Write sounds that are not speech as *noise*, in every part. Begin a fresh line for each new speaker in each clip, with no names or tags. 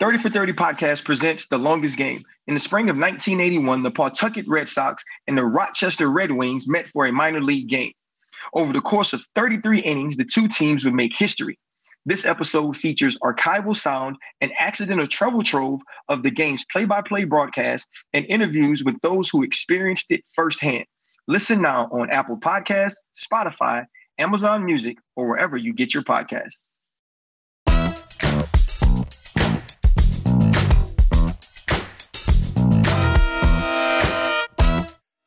30 for 30 podcast presents The Longest Game. In the spring of 1981, the Pawtucket Red Sox and the Rochester Red Wings met for a minor league game. Over the course of 33 innings, the two teams would make history. This episode features archival sound and accidental treble trove of the game's play by play broadcast and interviews with those who experienced it firsthand. Listen now on Apple Podcasts, Spotify, Amazon Music, or wherever you get your podcasts.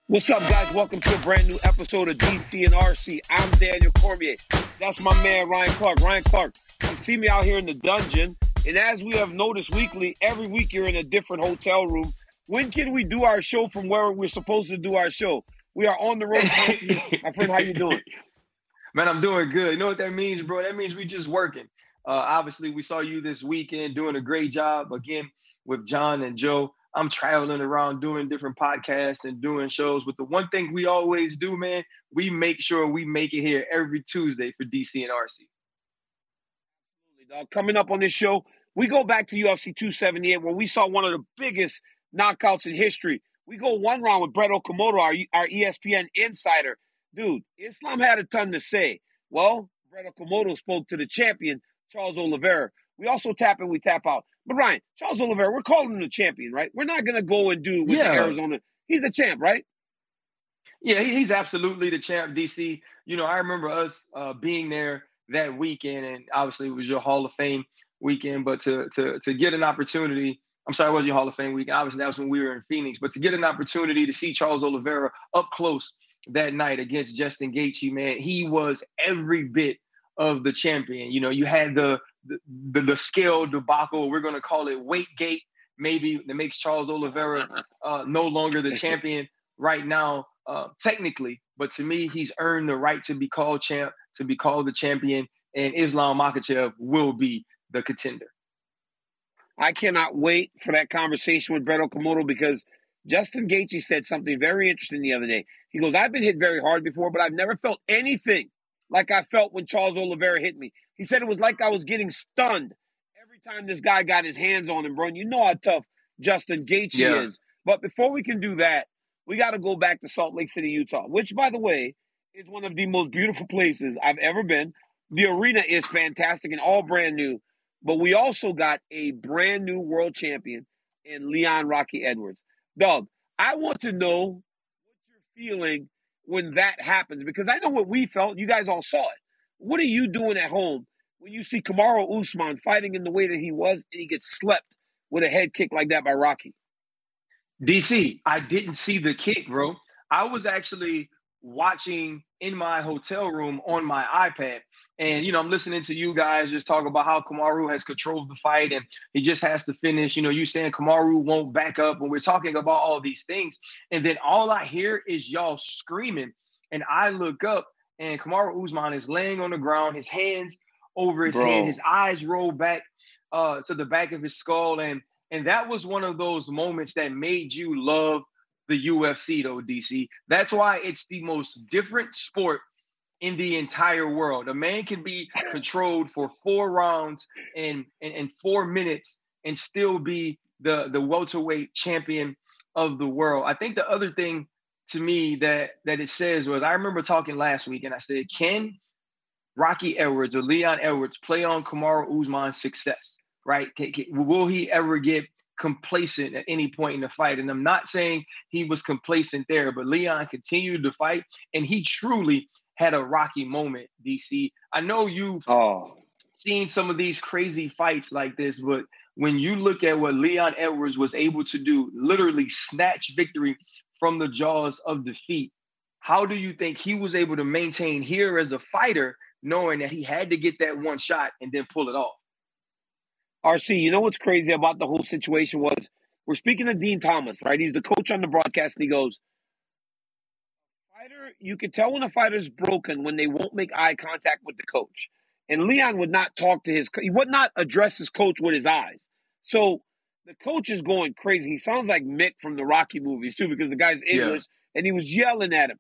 What's up, guys? Welcome to a brand new episode of DC and RC. I'm Daniel Cormier. That's my man, Ryan Clark. Ryan Clark, you see me out here in the dungeon. And as we have noticed weekly, every week you're in a different hotel room. When can we do our show from where we're supposed to do our show? We are on the road my friend, how you doing? *laughs*
Man, I'm doing good. You know what that means, bro? That means we just working. Uh, obviously, we saw you this weekend doing a great job again with John and Joe. I'm traveling around doing different podcasts and doing shows. But the one thing we always do, man, we make sure we make it here every Tuesday for DC and RC.
Coming up on this show, we go back to UFC 278 where we saw one of the biggest knockouts in history. We go one round with Brett Okamoto, our, our ESPN insider. Dude, Islam had a ton to say. Well, Brett Okamoto spoke to the champion, Charles Oliveira. We also tap in, we tap out. But Ryan, Charles Oliveira, we're calling him the champion, right? We're not gonna go and do with yeah. Arizona. He's the champ, right?
Yeah, he's absolutely the champ, DC. You know, I remember us uh, being there that weekend, and obviously it was your Hall of Fame weekend. But to to to get an opportunity, I'm sorry, it was your Hall of Fame weekend. Obviously, that was when we were in Phoenix. But to get an opportunity to see Charles Oliveira up close that night against Justin Gaethje, man, he was every bit of the champion. You know, you had the the, the, scale debacle. We're going to call it weight gate, maybe that makes Charles Oliveira uh, no longer the champion right now, uh, technically. But to me, he's earned the right to be called champ, to be called the champion, and Islam Makhachev will be the contender.
I cannot wait for that conversation with Brett Okamoto because Justin Gaethje said something very interesting the other day. He goes, "I've been hit very hard before, but I've never felt anything like I felt when Charles Oliveira hit me. He said it was like I was getting stunned every time this guy got his hands on him, bro. And you know how tough Justin Gaethje yeah. is. But before we can do that, we got to go back to Salt Lake City, Utah, which, by the way, is one of the most beautiful places I've ever been. The arena is fantastic and all brand new. But we also got a brand new world champion in Leon Rocky Edwards. Doug, I want to know what you're feeling when that happens because I know what we felt. You guys all saw it. What are you doing at home when you see Kamaru Usman fighting in the way that he was and he gets slept with a head kick like that by Rocky?
DC, I didn't see the kick, bro. I was actually watching in my hotel room on my iPad. And, you know, I'm listening to you guys just talk about how Kamaru has controlled the fight and he just has to finish. You know, you saying Kamaru won't back up when we're talking about all these things. And then all I hear is y'all screaming. And I look up and Kamaru Usman is laying on the ground, his hands over his Bro. head, his eyes roll back uh, to the back of his skull. And and that was one of those moments that made you love the UFC, though, DC. That's why it's the most different sport in the entire world. A man can be *laughs* controlled for four rounds and in, in four minutes and still be the, the welterweight champion of the world. I think the other thing to me that that it says was I remember talking last week and I said, can Rocky Edwards or Leon Edwards play on Kamaru Usman's success? Right? Will he ever get complacent at any point in the fight? And I'm not saying he was complacent there, but Leon continued to fight and he truly had a rocky moment, DC. I know you've oh. seen some of these crazy fights like this, but when you look at what Leon Edwards was able to do, literally snatch victory from the jaws of defeat, how do you think he was able to maintain here as a fighter, knowing that he had to get that one shot and then pull it off?
RC, you know what's crazy about the whole situation was we're speaking to Dean Thomas, right? He's the coach on the broadcast, and he goes, fighter, you can tell when a fighter's broken when they won't make eye contact with the coach. And Leon would not talk to his, he would not address his coach with his eyes. So the coach is going crazy. He sounds like Mick from the Rocky movies too, because the guy's English yeah. and he was yelling at him.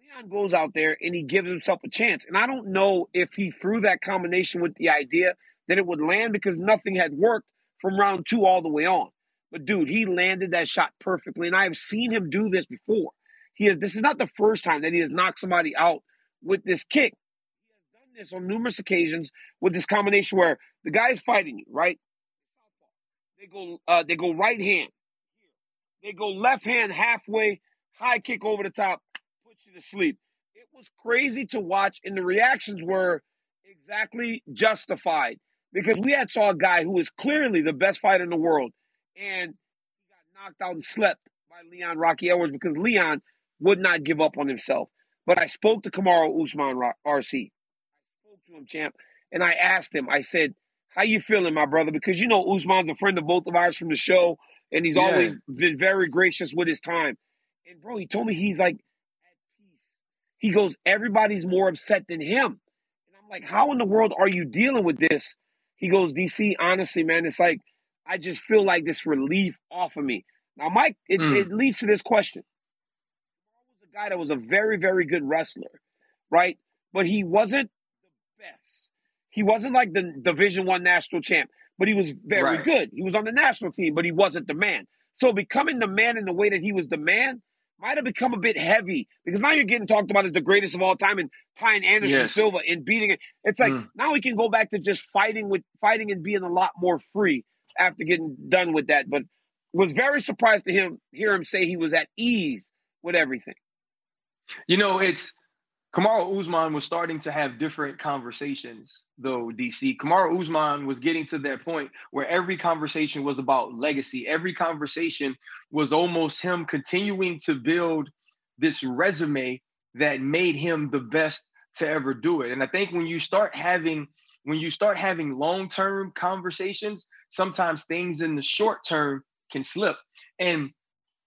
Leon goes out there and he gives himself a chance. And I don't know if he threw that combination with the idea that it would land because nothing had worked from round two all the way on. But dude, he landed that shot perfectly, and I have seen him do this before. He has. This is not the first time that he has knocked somebody out with this kick. He has done this on numerous occasions with this combination where the guy is fighting you, right? They go, uh, they go right hand. They go left hand halfway, high kick over the top, puts you to sleep. It was crazy to watch, and the reactions were exactly justified because we had saw a guy who is clearly the best fighter in the world, and he got knocked out and slept by Leon Rocky Edwards because Leon would not give up on himself. But I spoke to Kamaru Usman RC. I spoke to him, champ, and I asked him. I said, "How you feeling, my brother?" Because you know Usman's a friend of both of ours from the show, and he's yeah. always been very gracious with his time. And bro, he told me he's like at peace. He goes, "Everybody's more upset than him." And I'm like, "How in the world are you dealing with this?" He goes, "DC, honestly, man, it's like I just feel like this relief off of me." Now, Mike, it, mm. it leads to this question I was a guy that was a very, very good wrestler, right? But he wasn't the best. He wasn't like the Division One national champ, but he was very right. good. He was on the national team, but he wasn't the man. So becoming the man in the way that he was the man might have become a bit heavy because now you're getting talked about as the greatest of all time and tying Anderson yes. Silva and beating it. It's like mm. now we can go back to just fighting with fighting and being a lot more free after getting done with that. But was very surprised to him hear him say he was at ease with everything.
You know, it's Kamaru Usman was starting to have different conversations, though, DC. Kamaru Usman was getting to that point where every conversation was about legacy. Every conversation was almost him continuing to build this resume that made him the best to ever do it. And I think when you start having when you start having long-term conversations, sometimes things in the short term can slip. And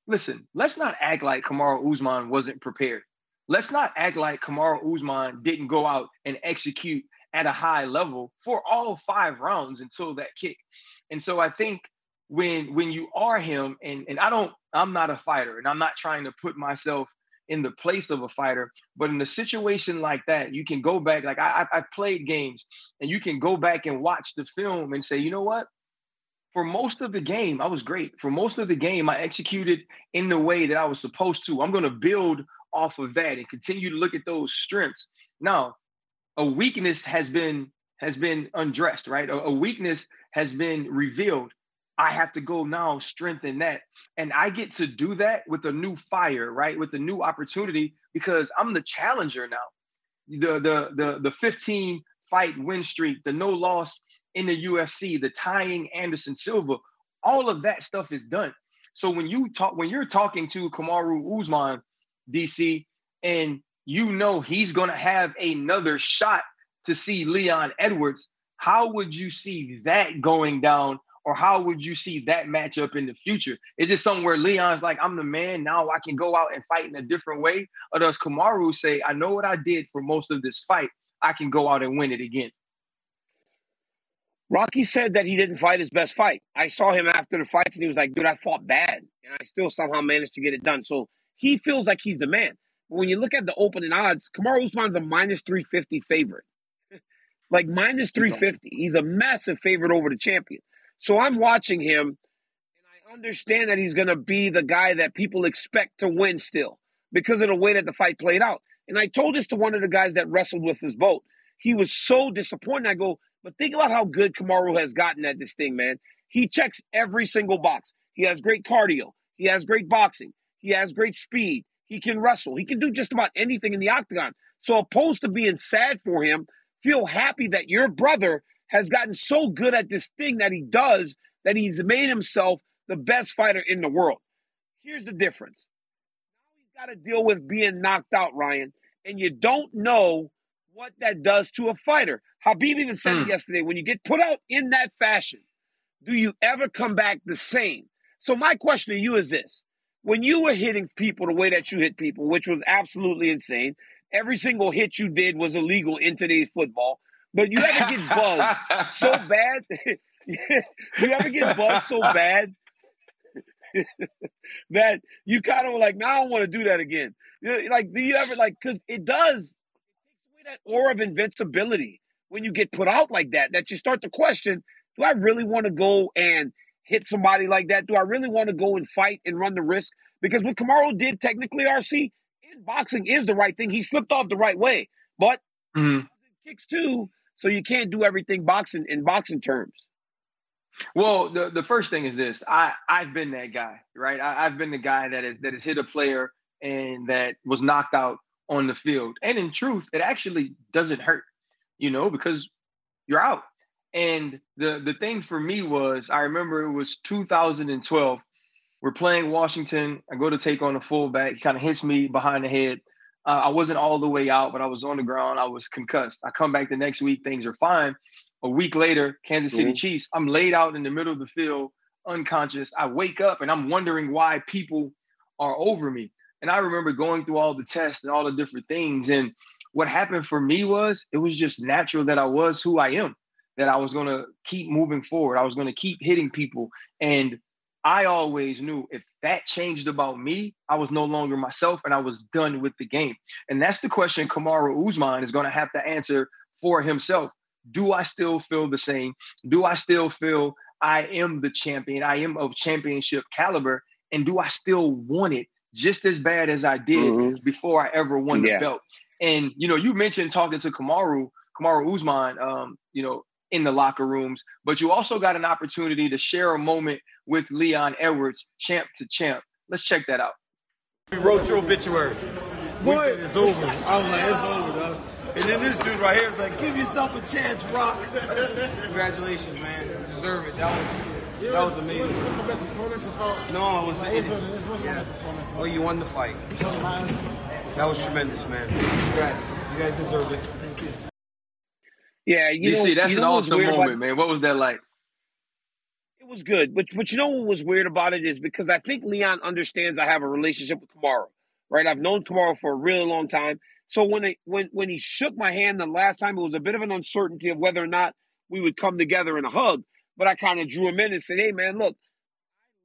listen, let's not act like Kamaru Usman wasn't prepared let's not act like Kamaru Usman didn't go out and execute at a high level for all five rounds until that kick. And so I think when when you are him, and and I don't, I'm not a fighter, and I'm not trying to put myself in the place of a fighter, but in a situation like that, you can go back. Like I, I played games, and you can go back and watch the film and say, you know what? For most of the game, I was great. For most of the game, I executed in the way that I was supposed to. I'm going to build off of that and continue to look at those strengths. Now, a weakness has been has been undressed, right? A, a weakness has been revealed. I have to go now strengthen that. And I get to do that with a new fire, right? With a new opportunity because I'm the challenger now. The the the the 15 fight win streak, the no loss in the UFC, the tying Anderson Silva, all of that stuff is done. So when you talk when you're talking to Kamaru Usman DC, and you know he's going to have another shot to see Leon Edwards, how would you see that going down? Or how would you see that matchup in the future? Is it somewhere Leon's like, I'm the man, now I can go out and fight in a different way? Or does Kamaru say, I know what I did for most of this fight, I can go out and win it again?
Rocky said that he didn't fight his best fight. I saw him after the fight and he was like, dude, I fought bad and I still somehow managed to get it done. So he feels like he's the man. When you look at the opening odds, Kamaru Usman's a minus 350 favorite. *laughs* like minus 350. He's a massive favorite over the champion. So I'm watching him and I understand that he's going to be the guy that people expect to win still because of the way that the fight played out. And I told this to one of the guys that wrestled with his boat. He was so disappointed. I go, but think about how good Kamaru has gotten at this thing, man. He checks every single box. He has great cardio. He has great boxing. He has great speed. He can wrestle. He can do just about anything in the octagon. So, opposed to being sad for him, feel happy that your brother has gotten so good at this thing that he does that he's made himself the best fighter in the world. Here's the difference. Now he's got to deal with being knocked out, Ryan, and you don't know what that does to a fighter. Khabib even said mm. it hmm. yesterday. When you get put out in that fashion, do you ever come back the same? So my question to you is this: when you were hitting people the way that you hit people, which was absolutely insane, every single hit you did was illegal in today's football. But you ever get buzzed so bad? *laughs* you ever get buzzed so bad *laughs* that you kind of like, "No, I don't want to do that again." Like, do you ever like? Because it does. That aura of invincibility when you get put out like that. That you start to question: Do I really want to go and hit somebody like that? Do I really want to go and fight and run the risk? Because what Kamaru did technically, RC, in boxing is the right thing. He slipped off the right way, but mm-hmm. kicks too, so you can't do everything boxing in boxing terms.
Well, the, the first thing is this: I I've been that guy, right? I, I've been the guy that is that has hit a player and that was knocked out on the field. And in truth, it actually doesn't hurt, you know, because you're out. And the the thing for me was, I remember it was 2012. We're playing Washington. I go to take on a fullback. He kind of hits me behind the head. Uh, I wasn't all the way out, but I was on the ground. I was concussed. I come back the next week. Things are fine. A week later, Kansas City mm-hmm. Chiefs. I'm laid out in the middle of the field, unconscious. I wake up and I'm wondering why people are over me. And I remember going through all the tests and all the different things. And what happened for me was it was just natural that I was who I am, that I was going to keep moving forward. I was going to keep hitting people. And I always knew if that changed about me, I was no longer myself and I was done with the game. And that's the question Kamaru Usman is going to have to answer for himself. Do I still feel the same? Do I still feel I am the champion? I am of championship caliber. And do I still want it just as bad as I did mm-hmm. before I ever won yeah. the belt. And you know, you mentioned talking to Kamaru, Kamaru Usman, um, you know, in the locker rooms, but you also got an opportunity to share a moment with Leon Edwards, champ to champ. Let's check that out.
We wrote your obituary. What? it's over. I was like, it's over, dog. And then this dude right here is like, give yourself a chance, Rock. Congratulations, man. You deserve it. That was that was amazing. Was the best performance of all? No, it was. It, this was yeah. best performance. Well, you won the fight. That was tremendous, man. Congrats. You guys deserve it. You.
Yeah, you know,
that's
you
an awesome moment, man. What was that like?
It was good, but but you know what was weird about it is because I think Leon understands I have a relationship with Kamaru, right? I've known Kamaru for a really long time. So when they when when he shook my hand the last time, it was a bit of an uncertainty of whether or not we would come together in a hug but I kind of drew him in and said, "Hey, man, look,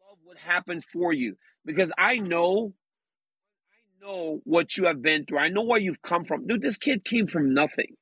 I love what happened for you because I know, I know what you have been through. I know where you've come from, dude. This kid came from nothing.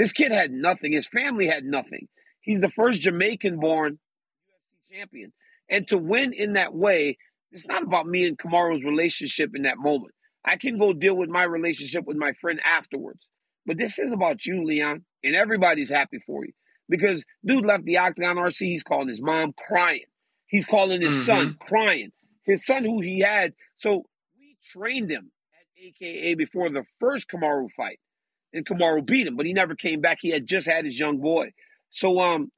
This kid had nothing. His family had nothing. He's the first Jamaican-born UFC champion, and to win in that way, it's not about me and Kamaru's relationship in that moment. I can go deal with my relationship with my friend afterwards. But this is about you, Leon, and everybody's happy for you because dude left the octagon RC. He's calling his mom crying. He's calling his mm-hmm. son crying. His son, who he had. So we trained him at AKA before the first Kamaru fight, and Kamaru beat him, but he never came back. He had just had his young boy. So um,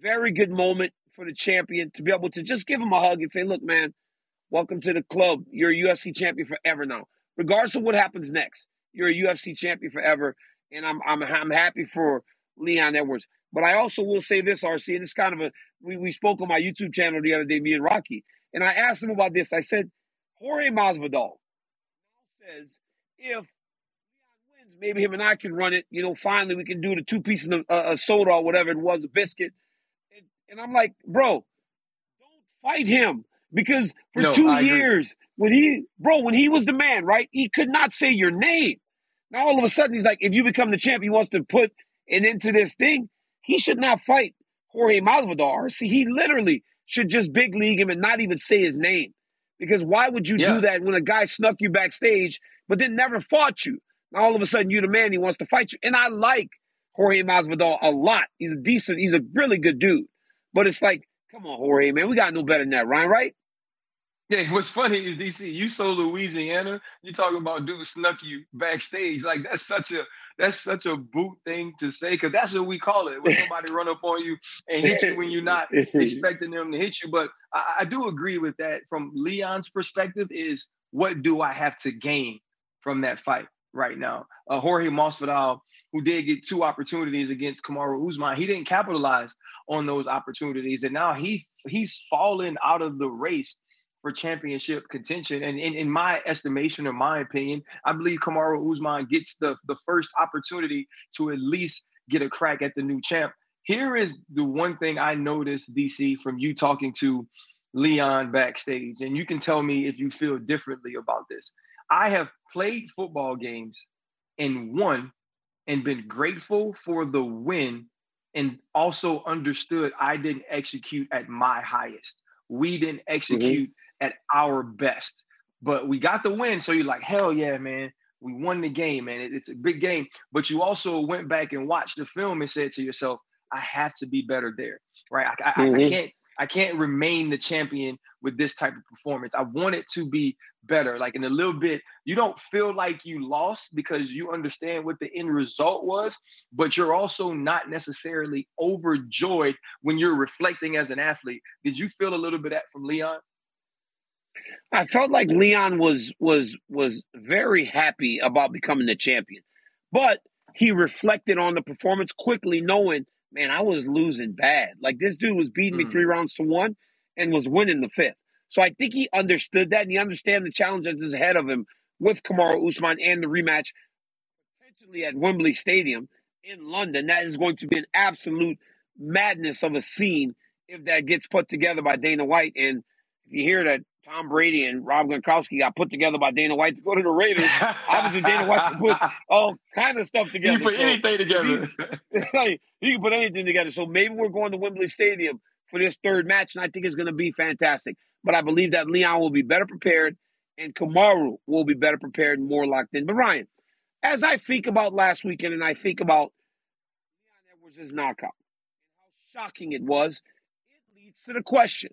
very good moment for the champion to be able to just give him a hug and say, "Look, man, welcome to the club. You're a UFC champion forever now. Regardless of what happens next, you're a UFC champion forever." And I'm I'm I'm happy for Leon Edwards. But I also will say this, RC, and it's kind of a we, we spoke on my YouTube channel the other day, me and Rocky, and I asked him about this. I said, Jorge Masvidal says if maybe him and I can run it. You know, finally we can do the two pieces of uh, soda or whatever it was, a biscuit. And, and, I'm like, bro, don't fight him because for no, two I years agree. when he, bro, when he was the man, right, he could not say your name. Now all of a sudden he's like, if you become the champ, he wants to put it into this thing. He should not fight Jorge Masvidal. See, he literally should just big league him and not even say his name. Because why would you yeah. do that when a guy snuck you backstage but then never fought you? Now all of a sudden you're the man he wants to fight you. And I like Jorge Masvidal a lot. He's a decent, he's a really good dude. But it's like, come on, Jorge, man, we got no better than that, Ryan, right?
Yeah, what's funny is DC, you so Louisiana, you talking about dude snuck you backstage. Like that's such a that's such a boot thing to say because that's what we call it when *laughs* somebody run up on you and hit you when you're not *laughs* expecting them to hit you. But I, I do agree with that from Leon's perspective is what do I have to gain from that fight right now? Uh, Jorge Masvidal, who did get two opportunities against Kamaru Usman, he didn't capitalize on those opportunities, and now he he's fallen out of the race for championship contention. And in, in my estimation or my opinion, I believe Kamaru Usman gets the, the first opportunity to at least get a crack at the new champ. Here is the one thing I noticed, DC, from you talking to Leon backstage, and you can tell me if you feel differently about this. I have played football games and won and been grateful for the win and also understood I didn't execute at my highest. We didn't execute mm-hmm. at our best, but we got the win. So you're like, hell yeah, man. We won the game, man. It, it's a big game. But you also went back and watched the film and said to yourself, I have to be better there, right? I, I, mm-hmm. I can't I can't remain the champion with this type of performance. I want it to be better. Like in a little bit, you don't feel like you lost because you understand what the end result was, but you're also not necessarily overjoyed when you're reflecting as an athlete. Did you feel a little bit that from Leon?
I felt like Leon was was was very happy about becoming the champion. But he reflected on the performance quickly, knowing man, I was losing bad. Like this dude was beating mm. me three rounds to one and was winning the fifth. So I think he understood that and he understands the challenge that is ahead of him with Kamaru Usman and the rematch potentially at Wembley Stadium in London. That is going to be an absolute madness of a scene if that gets put together by Dana White. And if you hear that Tom Brady and Rob Gronkowski got put together by Dana White to go to the Raiders. Obviously, Dana White can put all kind of stuff *laughs* together.
He put so anything together. *laughs*
He, he, can put anything together. So maybe we're going to Wembley Stadium for this third match, and I think it's going to be fantastic. But I believe that Leon will be better prepared, and Kamaru will be better prepared and more locked in. But Ryan, as I think about last weekend, and I think about Leon Edwards' knockout, and how shocking it was, it leads to the question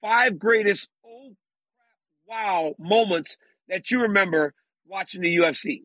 five greatest oh wow moments that you remember watching the UFC?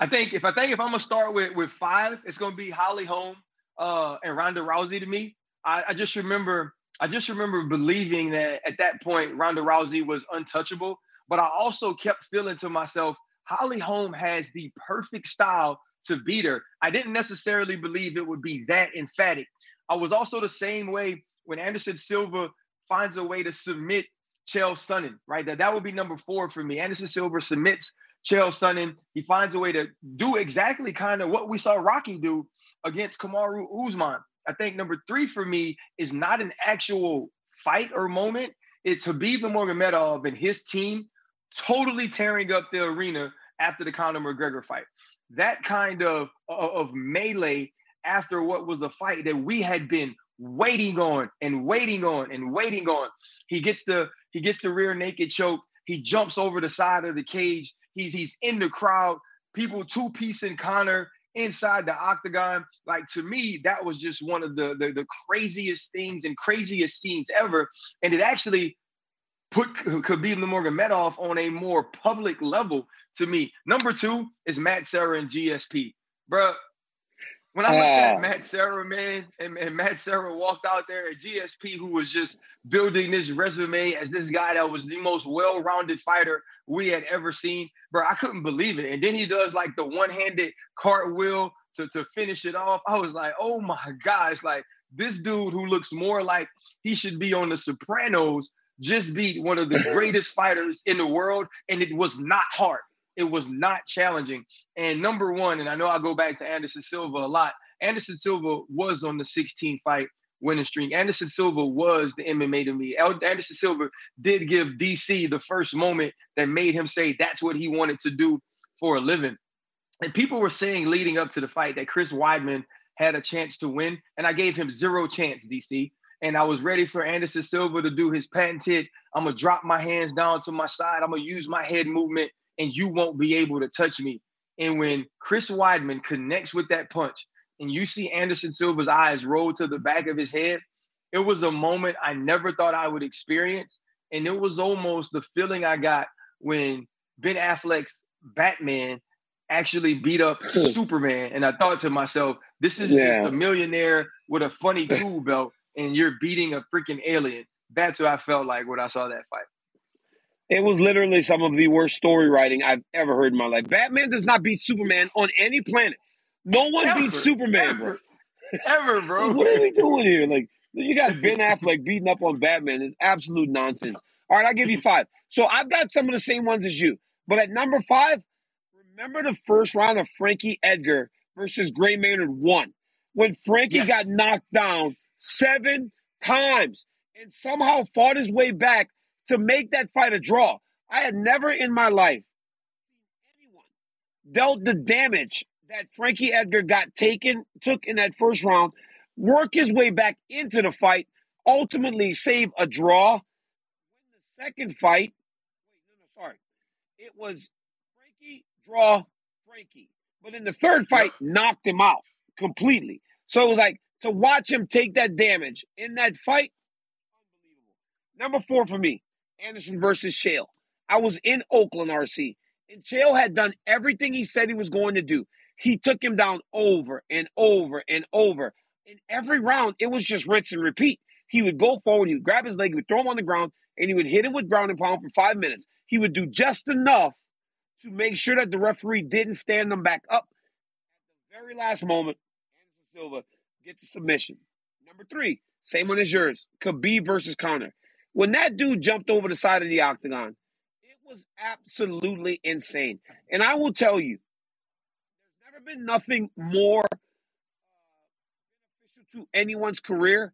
I think if I think if I'm gonna start with with five, it's gonna be Holly Holm uh, and Ronda Rousey to me. I, I just remember I just remember believing that at that point Ronda Rousey was untouchable, but I also kept feeling to myself, Holly Holm has the perfect style to beat her. I didn't necessarily believe it would be that emphatic. I was also the same way when Anderson Silva finds a way to submit Chael Sonnen, right? That that would be number four for me. Anderson Silva submits Chael Sonnen. He finds a way to do exactly kind of what we saw Rocky do against Kamaru Usman. I think number three for me is not an actual fight or moment. It's Khabib Nurmagomedov and his team totally tearing up the arena after the Conor McGregor fight. That kind of, of melee after what was a fight that we had been waiting on and waiting on and waiting on. He gets the he gets the rear naked choke. He jumps over the side of the cage. He's he's in the crowd. People two piecing Conor inside the octagon. Like to me, that was just one of the, the the craziest things and craziest scenes ever. And it actually put Khabib Nurmagomedov on a more public level to me. Number two is Matt Serra and GSP. Bruh, when I looked at. Matt Serra, man, and, and, Matt Serra walked out there at GSP, who was just building this resume as this guy that was the most well-rounded fighter we had ever seen, bro, I couldn't believe it. And then he does like the one-handed cartwheel to, to finish it off. I was like, oh my gosh, like this dude who looks more like he should be on The Sopranos just beat one of the *laughs* greatest fighters in the world, and it was not hard. It was not challenging. And number one, and I know I go back to Anderson Silva a lot. Anderson Silva was on the 16 fight winning streak. Anderson Silva was the MMA to me. Anderson Silva did give DC the first moment that made him say that's what he wanted to do for a living. And people were saying leading up to the fight that Chris Weidman had a chance to win, and I gave him zero chance, DC. And I was ready for Anderson Silva to do his patented, I'm gonna drop my hands down to my side, I'm gonna use my head movement, and you won't be able to touch me. And when Chris Weidman connects with that punch, and you see Anderson Silva's eyes roll to the back of his head, it was a moment I never thought I would experience. And it was almost the feeling I got when Ben Affleck's Batman actually beat up hmm. Superman. And I thought to myself, this is yeah. just a millionaire with a funny *laughs* tool belt, and you're beating a freaking alien. That's what I felt like when I saw that fight.
It was literally some of the worst story writing I've ever heard in my life. Batman does not beat Superman on any planet. No one ever, beats Superman,
ever, bro. Ever, *laughs* bro.
what are we doing here? Like, you got Ben Affleck beating up on Batman. It's absolute nonsense. All right, I'll give you five. So I've got some of the same ones as you. But at number five, remember the first round of Frankie Edgar versus Gray Maynard one when Frankie yes. got knocked down seven times and somehow fought his way back to make that fight a draw. I had never in my life anyone dealt the damage that Frankie Edgar got taken, took in that first round, work his way back into the fight, ultimately save a draw, win the second fight. Wait, no, no, sorry. It was Frankie, draw, Frankie. But in the third fight, knocked him out completely. So it was like to watch him take that damage in that fight, unbelievable. Number four for me, Anderson versus Chael. I was in Oakland, RC, and Chael had done everything he said he was going to do. He took him down over and over and over. In every round, it was just rinse and repeat. He would go forward, he would grab his leg, he would throw him on the ground, and he would hit him with ground and pound for five minutes. He would do just enough to make sure that the referee didn't stand them back up. At the very last moment, Anderson Silva gets a submission. Number three, same one as yours, Khabib versus Conor. When that dude jumped over the side of the octagon, it was absolutely insane. And I will tell you, there's never been nothing more uh, beneficial to anyone's career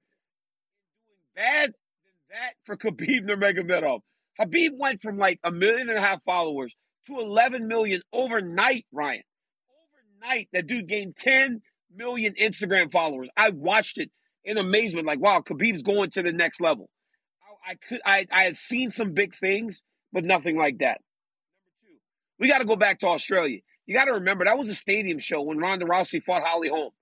doing bad than that for *laughs* Khabib Nurmagomedov. Khabib went from like a million and a half followers to 11 million overnight, Ryan. Overnight, that dude gained 10 million Instagram followers. I watched it in amazement, like, wow, Khabib's going to the next level. I, could, I, I had seen some big things, but nothing like that. Number two, we got to go back to Australia. You got to remember that was a stadium show when Ronda Rousey fought Holly Holm,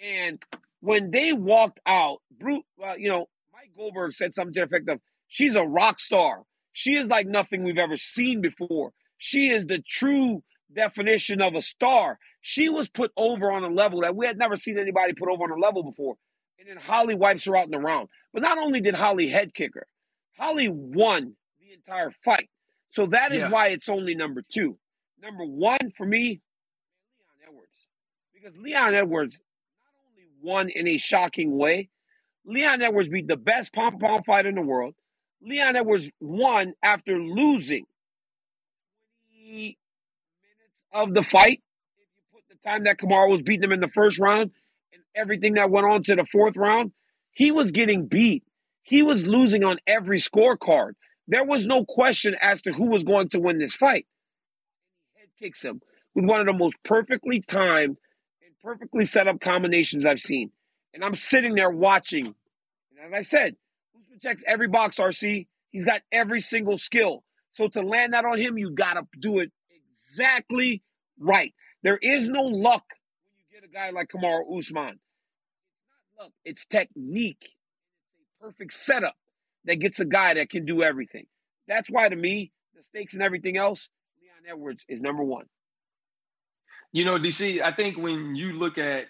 and when they walked out, Brute, uh, you know, Mike Goldberg said something to the effect of, "She's a rock star. She is like nothing we've ever seen before. She is the true definition of a star. She was put over on a level that we had never seen anybody put over on a level before. And then Holly wipes her out in the round. But not only did Holly head kick her, Holly won the entire fight. So that is
Yeah.
why it's only number two. Number one for me, Leon Edwards. Because Leon Edwards not only won in a shocking way, Leon Edwards beat the best pound for pound fighter in the world. Leon Edwards won after losing 20 minutes of the fight. If you put the time that Kamaru was beating him in the first round and everything that went on to the fourth round, he was getting beat. He was losing on every scorecard. There was no question as to who was going to win this fight. He head kicks him with one of the most perfectly timed and perfectly set up combinations I've seen. And I'm sitting there watching. And as I said, Usman checks every box, RC. He's got every single skill. So to land that on him, you got to do it exactly right. There is no luck when you get a guy like Kamaru Usman. It's not luck, it's technique. Perfect setup that gets a guy that can do everything. That's why, to me, the stakes and everything else, Leon Edwards is number one.
You know, DC, I think when you look at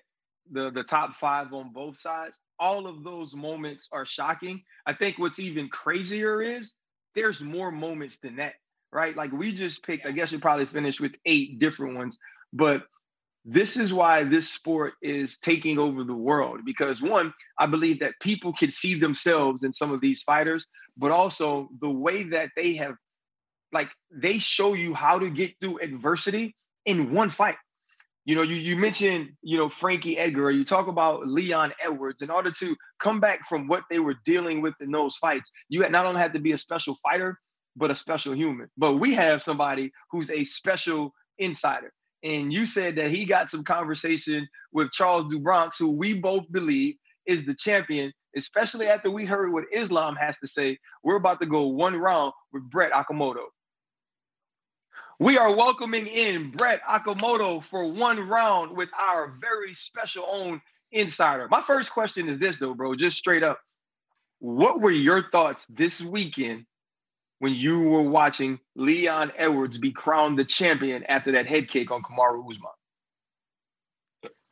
the the top five on both sides, all of those moments are shocking. I think what's even crazier is there's more moments than that, right? Like we just picked, I guess you probably finished with eight different ones, but this is why this sport is taking over the world because one, I believe that people can see themselves in some of these fighters, but also the way that they have like they show you how to get through adversity in one fight. You know, you you mentioned, you know, Frankie Edgar, you talk about Leon Edwards. In order to come back from what they were dealing with in those fights, you not only had to be a special fighter, but a special human. But we have somebody who's a special insider. And you said that he got some conversation with Charles Dubronx, who we both believe is the champion, especially after we heard what Islam has to say. We're about to go one round with Brett Okamoto. We are welcoming in Brett Okamoto for one round with our very special own insider. My first question is this, though, bro, just straight up. What were your thoughts this weekend when you were watching Leon Edwards be crowned the champion after that head kick on Kamaru Usman?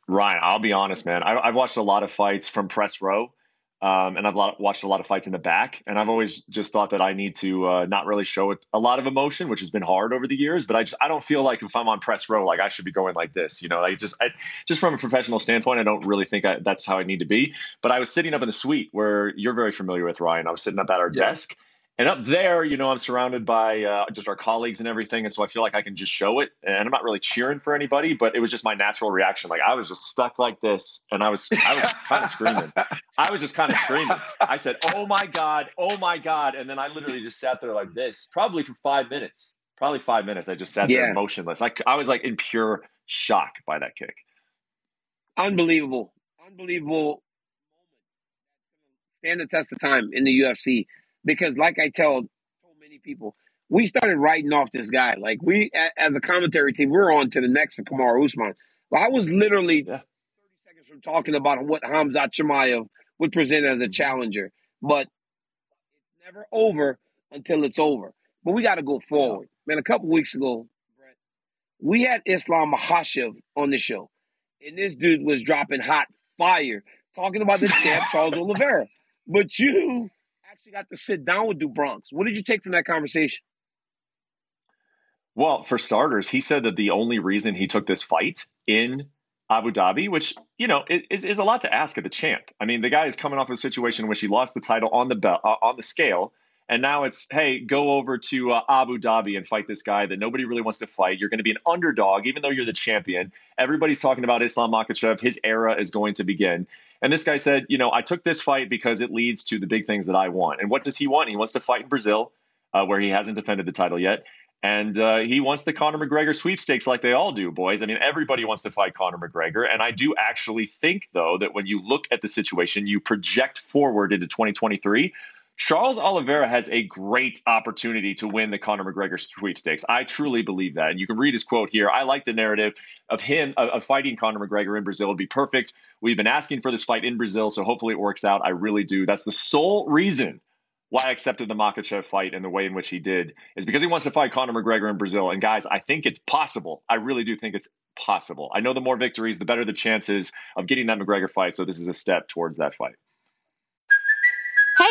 Ryan, I'll be honest, man. I, I've watched a lot of fights from press row, um, and I've lot, watched a lot of fights in the back. And I've always just thought that I need to uh, not really show it a lot of emotion, which has been hard over the years. But I just I don't feel like if I'm on press row, like I should be going like this. You know, like just I, just from a professional standpoint, I don't really think I, that's how I need to be. But I was sitting up in the suite where you're very familiar with Ryan. I was sitting up at our
Yeah.
desk. And up there, you know, I'm surrounded by uh, just our colleagues and everything, and so I feel like I can just show it. And I'm not really cheering for anybody, but it was just my natural reaction. Like I was just stuck like this, and I was, I was kind of screaming. I was just kind of screaming. I said, "Oh my god, oh my god!" And then I literally just sat there like this, probably for five minutes. Probably five minutes. I just sat there motionless. Like I was like in pure shock by that kick.
Unbelievable. Unbelievable stand the test of time in the UFC because, like I tell so many people, we started writing off this guy. Like we, as a commentary team, we are on to the next for Kamaru Usman. I was literally yeah. 30 seconds from talking about what Hamzat Chimaev would present as a mm-hmm. challenger, but it's never over until it's over. But we got to go forward. Man, a couple weeks ago, Brett, we had Islam Makhachev on the show, and this dude was dropping hot fire talking about the champ Charles *laughs* Oliveira. But you actually got to sit down with DuBronx. What did you take from that conversation?
Well, for starters, he said that the only reason he took this fight in Abu Dhabi, which you know is, is a lot to ask of the champ. I mean, the guy is coming off a situation in which he lost the title on the belt uh, on the scale, and now it's hey, go over to uh, Abu Dhabi and fight this guy that nobody really wants to fight. You're going to be an underdog, even though you're the champion. Everybody's talking about Islam Makhachev. His era is going to begin. And this guy said, you know, I took this fight because it leads to the big things that I want. And what does he want? He wants to fight in Brazil, uh, where he hasn't defended the title yet. And uh, he wants the Conor McGregor sweepstakes like they all do, boys. I mean, everybody wants to fight Conor McGregor. And I do actually think, though, that when you look at the situation, you project forward into 2023, Charles Oliveira has a great opportunity to win the Conor McGregor sweepstakes. I truly believe that. And you can read his quote here. I like the narrative of him of, of fighting Conor McGregor in Brazil. It'd be perfect. We've been asking for this fight in Brazil, so hopefully it works out. I really do. That's the sole reason why I accepted the Makhachev fight and the way in which he did is because he wants to fight Conor McGregor in Brazil. And guys, I think it's possible. I really do think it's possible. I know the more victories, the better the chances of getting that McGregor fight. So this is a step towards that fight.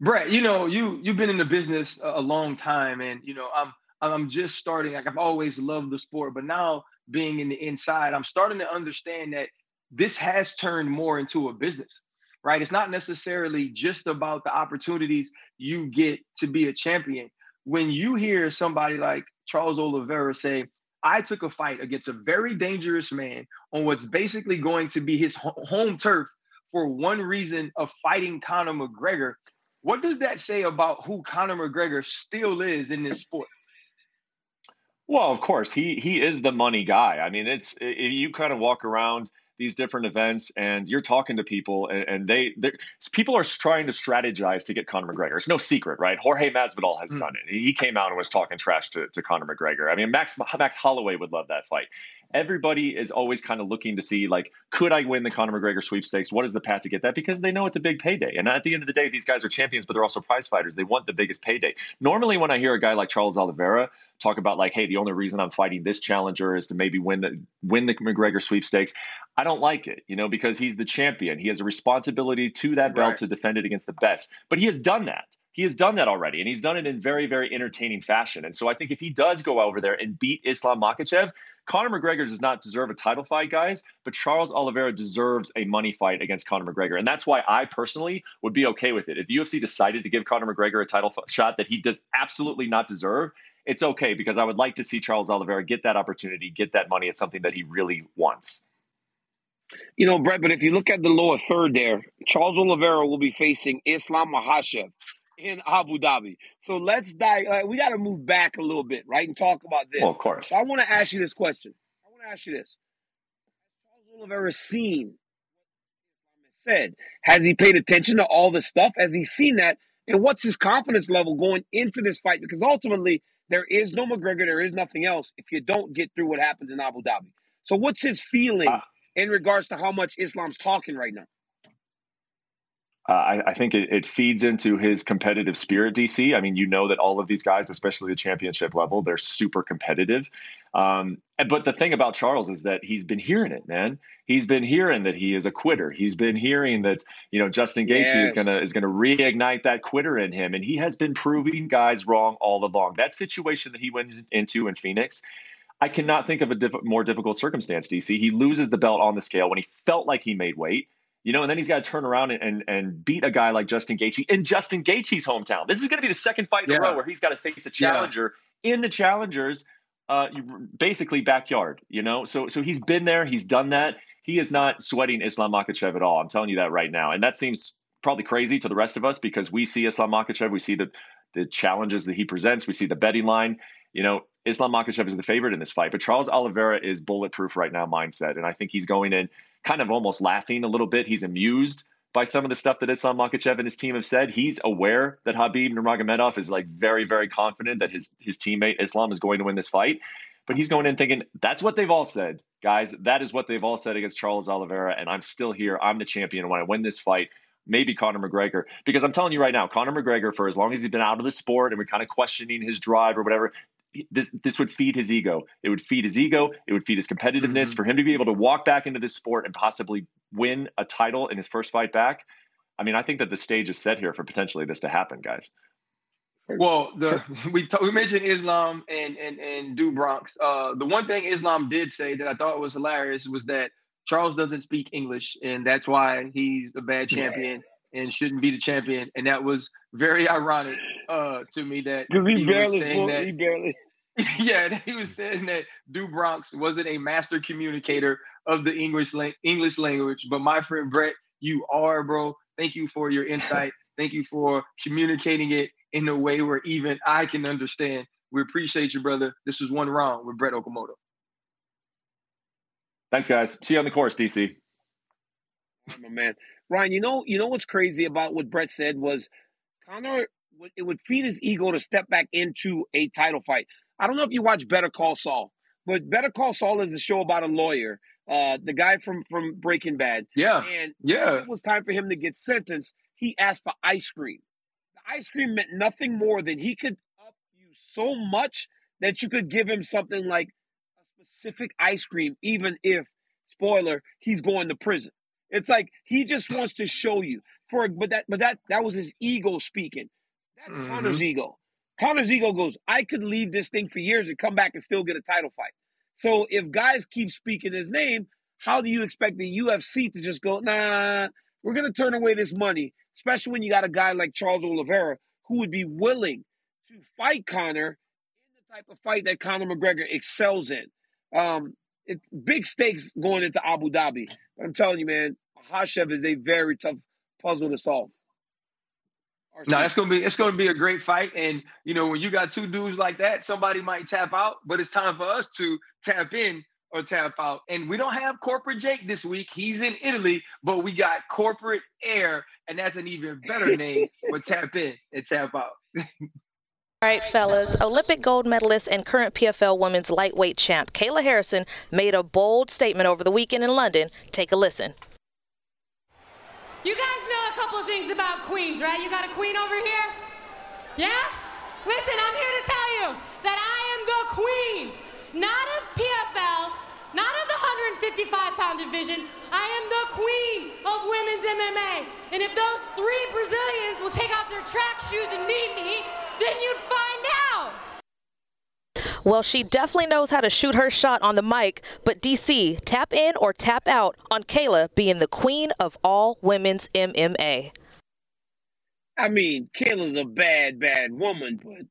Brett, you know, you you've been in the business a, a long time, and you know, I'm I'm just starting. Like I've always loved the sport, but now being in the inside, I'm starting to understand that this has turned more into a business, right? It's not necessarily just about the opportunities you get to be a champion. When you hear somebody like Charles Oliveira say, I took a fight against a very dangerous man on what's basically going to be his home turf for one reason of fighting Conor McGregor. What does that say about who Conor McGregor still is in this sport?
Well, of course, he he is the money guy. I mean, it's you kind of walk around these different events and you're talking to people and, and they people are trying to strategize to get Conor McGregor. It's no secret, right? Jorge Masvidal has mm. done it. He came out and was talking trash to, to Conor McGregor. I mean, Max Max Holloway would love that fight everybody is always kind of looking to see like could i win the conor mcgregor sweepstakes? What is the path to get that? Because they know it's a big payday. And at the end of the day these guys are champions but they're also prize fighters. They want the biggest payday. Normally when i hear a guy like charles oliveira talk about like hey the only reason i'm fighting this challenger is to maybe win the win the mcgregor sweepstakes i don't like it you know because he's the champion. He has a responsibility to that belt right. to defend it against the best. But he has done that he has done that already, and he's done it in very, very entertaining fashion. And so I think if he does go over there and beat Islam Makhachev, Conor McGregor does not deserve a title fight, guys, but Charles Oliveira deserves a money fight against Conor McGregor. And that's why I personally would be okay with it. If UFC decided to give Conor McGregor a title f- shot that he does absolutely not deserve, it's okay because I would like to see Charles Oliveira get that opportunity, get that money. It's something that he really wants.
You know, Brett, but if you look at the lower third there, Charles Oliveira will be facing Islam Makhachev in Abu Dhabi. So let's dive. Like, we got to move back a little bit, right, and talk about this.
Well, of course.
So I want to ask you this question. I want to ask you this: Has Charles Oliveira seen said? Has he paid attention to all this stuff? Has he seen that? And what's his confidence level going into this fight? Because ultimately, there is no McGregor, there is nothing else if you don't get through what happens in Abu Dhabi. So what's his feeling uh, in regards to how much Islam's talking right now?
Uh, I, I, think it, it, feeds into his competitive spirit, DC. I mean, you know that all of these guys, especially the championship level, they're super competitive. Um, but the thing about Charles is that he's been hearing it, man. He's been hearing that he is a quitter. He's been hearing that you know Justin Gaethje yes. is gonna is gonna reignite that quitter in him, and he has been proving guys wrong all along. That situation that he went into in Phoenix, I cannot think of a diff- more difficult circumstance. DC, he loses the belt on the scale when he felt like he made weight you know, and then he's got to turn around and, and, and beat a guy like Justin Gaethje in Justin Gaethje's hometown. This is going to be the second fight in yeah. a row where he's got to face a challenger yeah. in the challengers, uh, basically backyard. You know, so so he's been there, he's done that. He is not sweating Islam Makhachev at all. I'm telling you that right now, and that seems probably crazy to the rest of us because we see Islam Makhachev, we see the the challenges that he presents, we see the betting line. You know, Islam Makhachev is the favorite in this fight, but Charles Oliveira is bulletproof right now mindset, and I think he's going in kind of almost laughing a little bit. He's amused by some of the stuff that Islam Makhachev and his team have said. He's aware that Khabib Nurmagomedov is like very, very confident that his his teammate Islam is going to win this fight. But he's going in thinking that's what they've all said, guys. That is what they've all said against Charles Oliveira, and I'm still here. I'm the champion. When I win this fight, maybe Conor McGregor. Because I'm telling you right now, Conor McGregor, for as long as he's been out of the sport and we're kind of questioning his drive or whatever, this this would feed his ego. It would feed his ego. It would feed his competitiveness mm-hmm. for him to be able to walk back into this sport and possibly win a title in his first fight back. I mean, I think that the stage is set here for potentially this to happen, guys.
Well, the *laughs* we t- we mentioned Islam and and and Do Bronx. Uh, the one thing Islam did say that I thought was hilarious was that Charles doesn't speak English, and that's why he's a bad champion and shouldn't be the champion. And that was very ironic uh, to me that
he, he barely, was saying that, he barely. *laughs*
yeah, he was saying that Do Bronx wasn't a master communicator of the English la- English language, but my friend Brett, you are, bro. Thank you for your insight. *laughs* Thank you for communicating it in a way where even I can understand. We appreciate you, brother. This is one round with Brett Okamoto.
Thanks, guys. See you on the course, DC.
My man. Ryan, you know, you know what's crazy about what Brett said was Conor. It would feed his ego to step back into a title fight. I don't know if you watch Better Call Saul, but Better Call Saul is a show about a lawyer, uh, the guy from from Breaking Bad.
Yeah,
and
yeah,
it was time for him to get sentenced. He asked for ice cream. The ice cream meant nothing more than he could up you so much that you could give him something like a specific ice cream, even if spoiler he's going to prison. It's like he just wants to show you. For but that but that that was his ego speaking. That's mm-hmm. Conor's ego. Conor's ego goes, I could leave this thing for years and come back and still get a title fight. So if guys keep speaking his name, how do you expect the UFC to just go, nah, we're gonna turn away this money, especially when you got a guy like Charles Oliveira who would be willing to fight Conor in the type of fight that Conor McGregor excels in. Um, it, big stakes going into Abu Dhabi. But I'm telling you, man, Hashev is a very tough puzzle to solve.
No, it's gonna be it's gonna be a great fight, and you know when you got two dudes like that, somebody might tap out, but it's time for us to tap in or tap out. And we don't have corporate Jake this week; he's in Italy, but we got corporate Air, and that's an even better *laughs* name for tap in and tap out. *laughs*
All right, fellas. Olympic gold medalist and current PFL women's lightweight champ Kayla Harrison made a bold statement over the weekend in London. Take a listen.
You guys know a couple things about queens, right? You got a queen over here? Yeah? Listen, I'm here to tell you that I am the queen, not of PFL, not of the 155 pound division. I am the queen of women's MMA. And if those three Brazilians will take off their track shoes and meet me, then you'd find out.
Well, she definitely knows how to shoot her shot on the mic, but DC, tap in or tap out on Kayla being the queen of all women's MMA.
I mean, Kayla's a bad, bad woman, but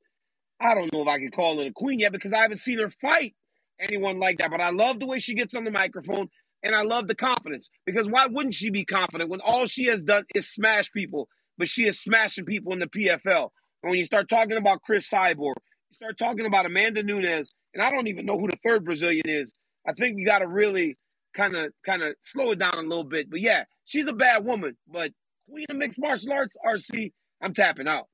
I don't know if I can call her a queen yet because I haven't seen her fight anyone like that. But I love the way she gets on the microphone and I love the confidence because why wouldn't she be confident when all she has done is smash people, but she is smashing people in the PFL? And when you start talking about Cris Cyborg, you start talking about Amanda Nunes, and I don't even know who the third Brazilian is. I think you got to really kind of kind of slow it down a little bit. But yeah, she's a bad woman. But Queen of Mixed Martial Arts, RC, I'm tapping out.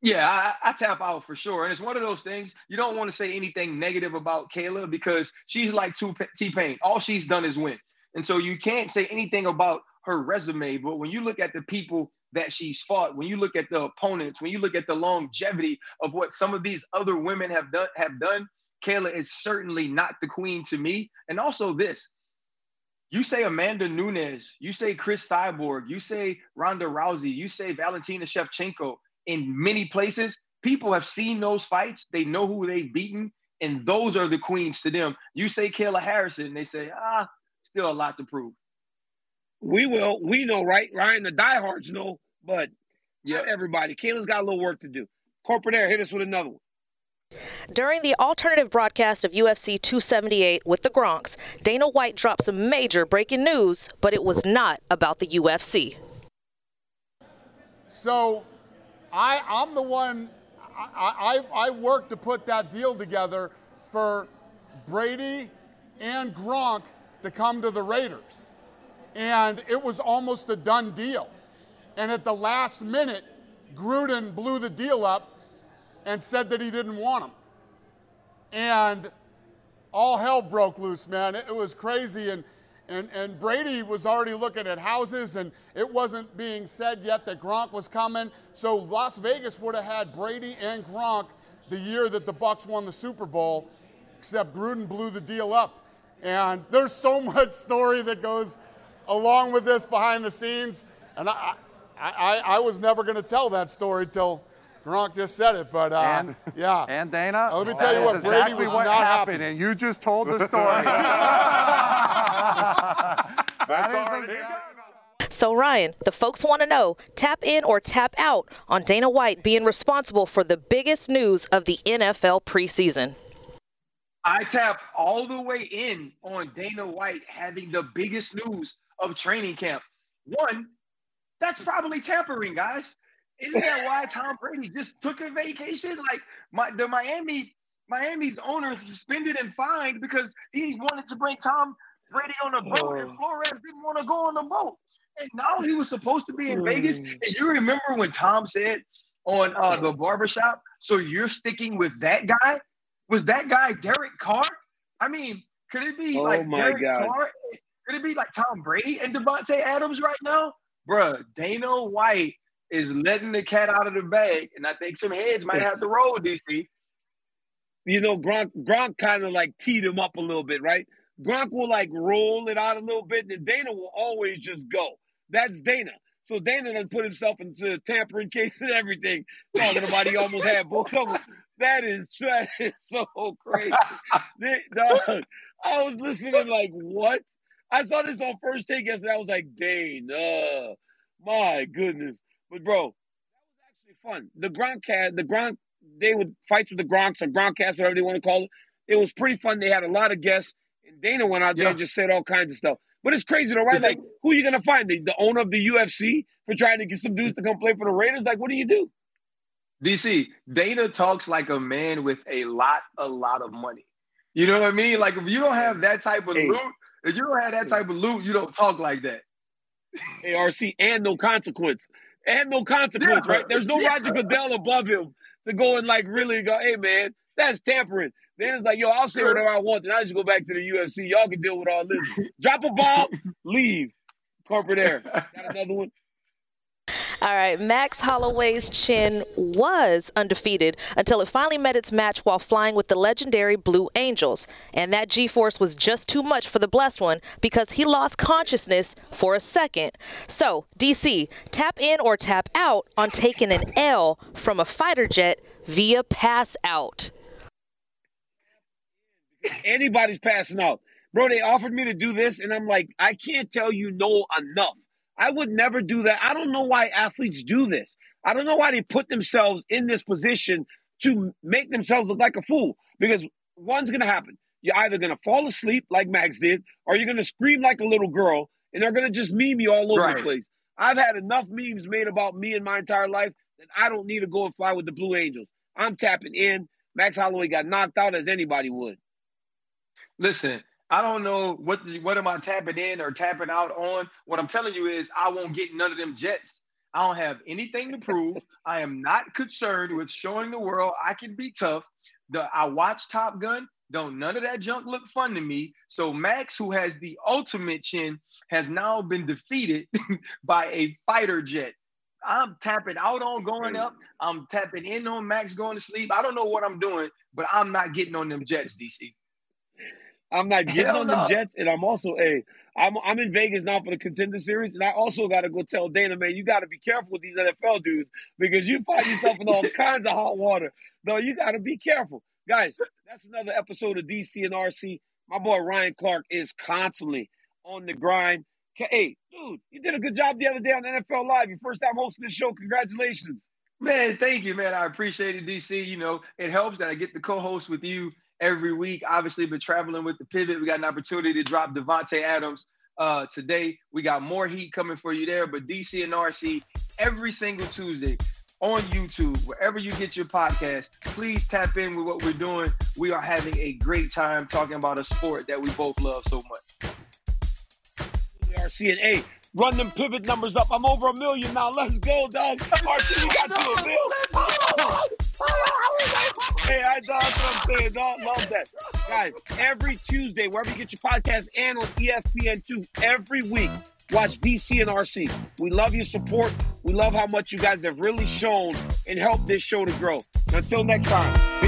Yeah, I, I, tap out for sure. And it's one of those things you don't want to say anything negative about Kayla because she's like T Pain. All she's done is win. And so you can't say anything about her resume. But when you look at the people that she's fought, when you look at the opponents, when you look at the longevity of what some of these other women have done, have done, Kayla is certainly not the queen to me. And also this, you say Amanda Nunes, you say Cris Cyborg, you say Ronda Rousey, you say Valentina Shevchenko. In many places, people have seen those fights. They know who they've beaten, and those are the queens to them. You say Kayla Harrison, they say, ah, still a lot to prove.
We will. We know, right? Ryan, the diehards know, but yeah, everybody. Kayla's got a little work to do. Corporate Air, hit us with another one.
During the alternative broadcast of UFC 278 with the Gronks, Dana White dropped some major breaking news, but it was not about the UFC.
So, I, I'm the one. I, I, I worked to put that deal together for Brady and Gronk to come to the Raiders, and it was almost a done deal. And at the last minute, Gruden blew the deal up and said that he didn't want him. And all hell broke loose, man. It, was crazy. And, and, and Brady was already looking at houses, and it wasn't being said yet that Gronk was coming. So Las Vegas would have had Brady and Gronk the year that the Bucs won the Super Bowl, except Gruden blew the deal up. And there's so *laughs* much story that goes along with this behind the scenes. And I, I, I was never going to tell that story till Gronk just said it, but uh,
and,
yeah.
And Dana,
let me tell you what,
exactly
Brady was
what
not
happened,
happy.
and you just told the story. *laughs*
So, Ryan, the folks want to know tap in or tap out on Dana White being responsible for the biggest news of the NFL preseason.
I tap all the way in on Dana White having the biggest news of training camp. One, that's probably tampering, guys. Isn't that why Tom Brady just took a vacation? Like my the Miami Miami's owner suspended and fined because he wanted to bring Tom Brady on a boat, oh. and Flores didn't want to go on the boat. And now he was supposed to be in mm. Vegas. And you remember when Tom said on uh, the barbershop, so you're sticking with that guy? Was that guy Derek Carr? I mean, could it be oh like Derek God. Carr? It be like Tom Brady and Davante Adams right now? Bruh, Dana White is letting the cat out of the bag, and I think some heads might have to roll, DC.
You know, Gronk, Gronk kind of like teed him up a little bit, right? Gronk will like roll it out a little bit, and Dana will always just go. That's Dana. So Dana done put himself into a tampering *laughs* case and everything, talking about he almost had both of them. That is, that is *laughs* so crazy. *laughs* Dog, I was listening like, what? I saw this on first take yesterday. I was like, Dana, uh, my goodness. But bro, that was actually fun. The Gronk cast, the Gronk, they would fight with the Gronks or Gronkcast, whatever they want to call it. It was pretty fun. They had a lot of guests, and Dana went out there yeah. and just said all kinds of stuff. But it's crazy though, right? Like, who are you gonna find? The, the owner of the UFC for trying to get some dudes to come play for the Raiders? Like, what do you do?
DC, Dana talks like a man with a lot, a lot of money. You know what I mean? Like if you don't have that type of hey. loot, if you don't have that type of loot, you don't talk like that.
ARC and no consequence and no consequence, yeah. right? There's no yeah. Roger Goodell above him to go and like really go, hey man, that's tampering. Then it's like, yo, I'll say whatever I want, and I just go back to the UFC. Y'all can deal with all this. Drop a bomb, *laughs* leave. Corporate air. Got another one.
All right, Max Holloway's chin was undefeated until it finally met its match while flying with the legendary Blue Angels. And that G force was just too much for the blessed one because he lost consciousness for a second. So, DC, tap in or tap out on taking an L from a fighter jet via pass out.
Anybody's passing out. Bro, they offered me to do this, and I'm like, I can't tell you no enough. I would never do that. I don't know why athletes do this. I don't know why they put themselves in this position to make themselves look like a fool. Because one's going to happen. You're either going to fall asleep like Max did, or you're going to scream like a little girl, and they're going to just meme you all over right. the place. I've had enough memes made about me in my entire life that I don't need to go and fly with the Blue Angels. I'm tapping in. Max Holloway got knocked out as anybody would.
Listen, I don't know what what am I tapping in or tapping out on. What I'm telling you is I won't get none of them jets. I don't have anything to prove. I am not concerned with showing the world I can be tough. The I watch Top Gun. Don't none of that junk look fun to me. So Max, who has the ultimate chin, has now been defeated *laughs* by a fighter jet. I'm tapping out on going up. I'm tapping in on Max going to sleep. I don't know what I'm doing, but I'm not getting on them jets, DC.
I'm not *laughs* getting
Hell
on
no.
them Jets, and I'm also a. I'm I'm in Vegas now for the contender series, and I also got to go tell Dana, man, you got to be careful with these NFL dudes because you find yourself in all *laughs* kinds of hot water. No, you got to be careful, guys. That's another episode of DC and RC. My boy Ryan Clark is constantly on the grind. Hey, dude, you did a good job the other day on NFL Live. Your first time hosting the show. Congratulations.
Man, thank you, man. I appreciate it, DC. You know, it helps that I get to co-host with you every week. Obviously, been traveling with the pivot. We got an opportunity to drop Davante Adams uh, today. We got more heat coming for you there. But DC and RC every single Tuesday on YouTube, wherever you get your podcast, please tap in with what we're doing. We are having a great time talking about a sport that we both love so much.
RC and A. Run them pivot numbers up. I'm over a million now. Let's go, dog. RC, we got to a bill. *laughs* Hey, I dog, that's I'm dog. Love that. Guys, every Tuesday, wherever you get your podcast and on E ESPN2, every week, watch DC and RC. We love your support. We love how much you guys have really shown and helped this show to grow. Until next time,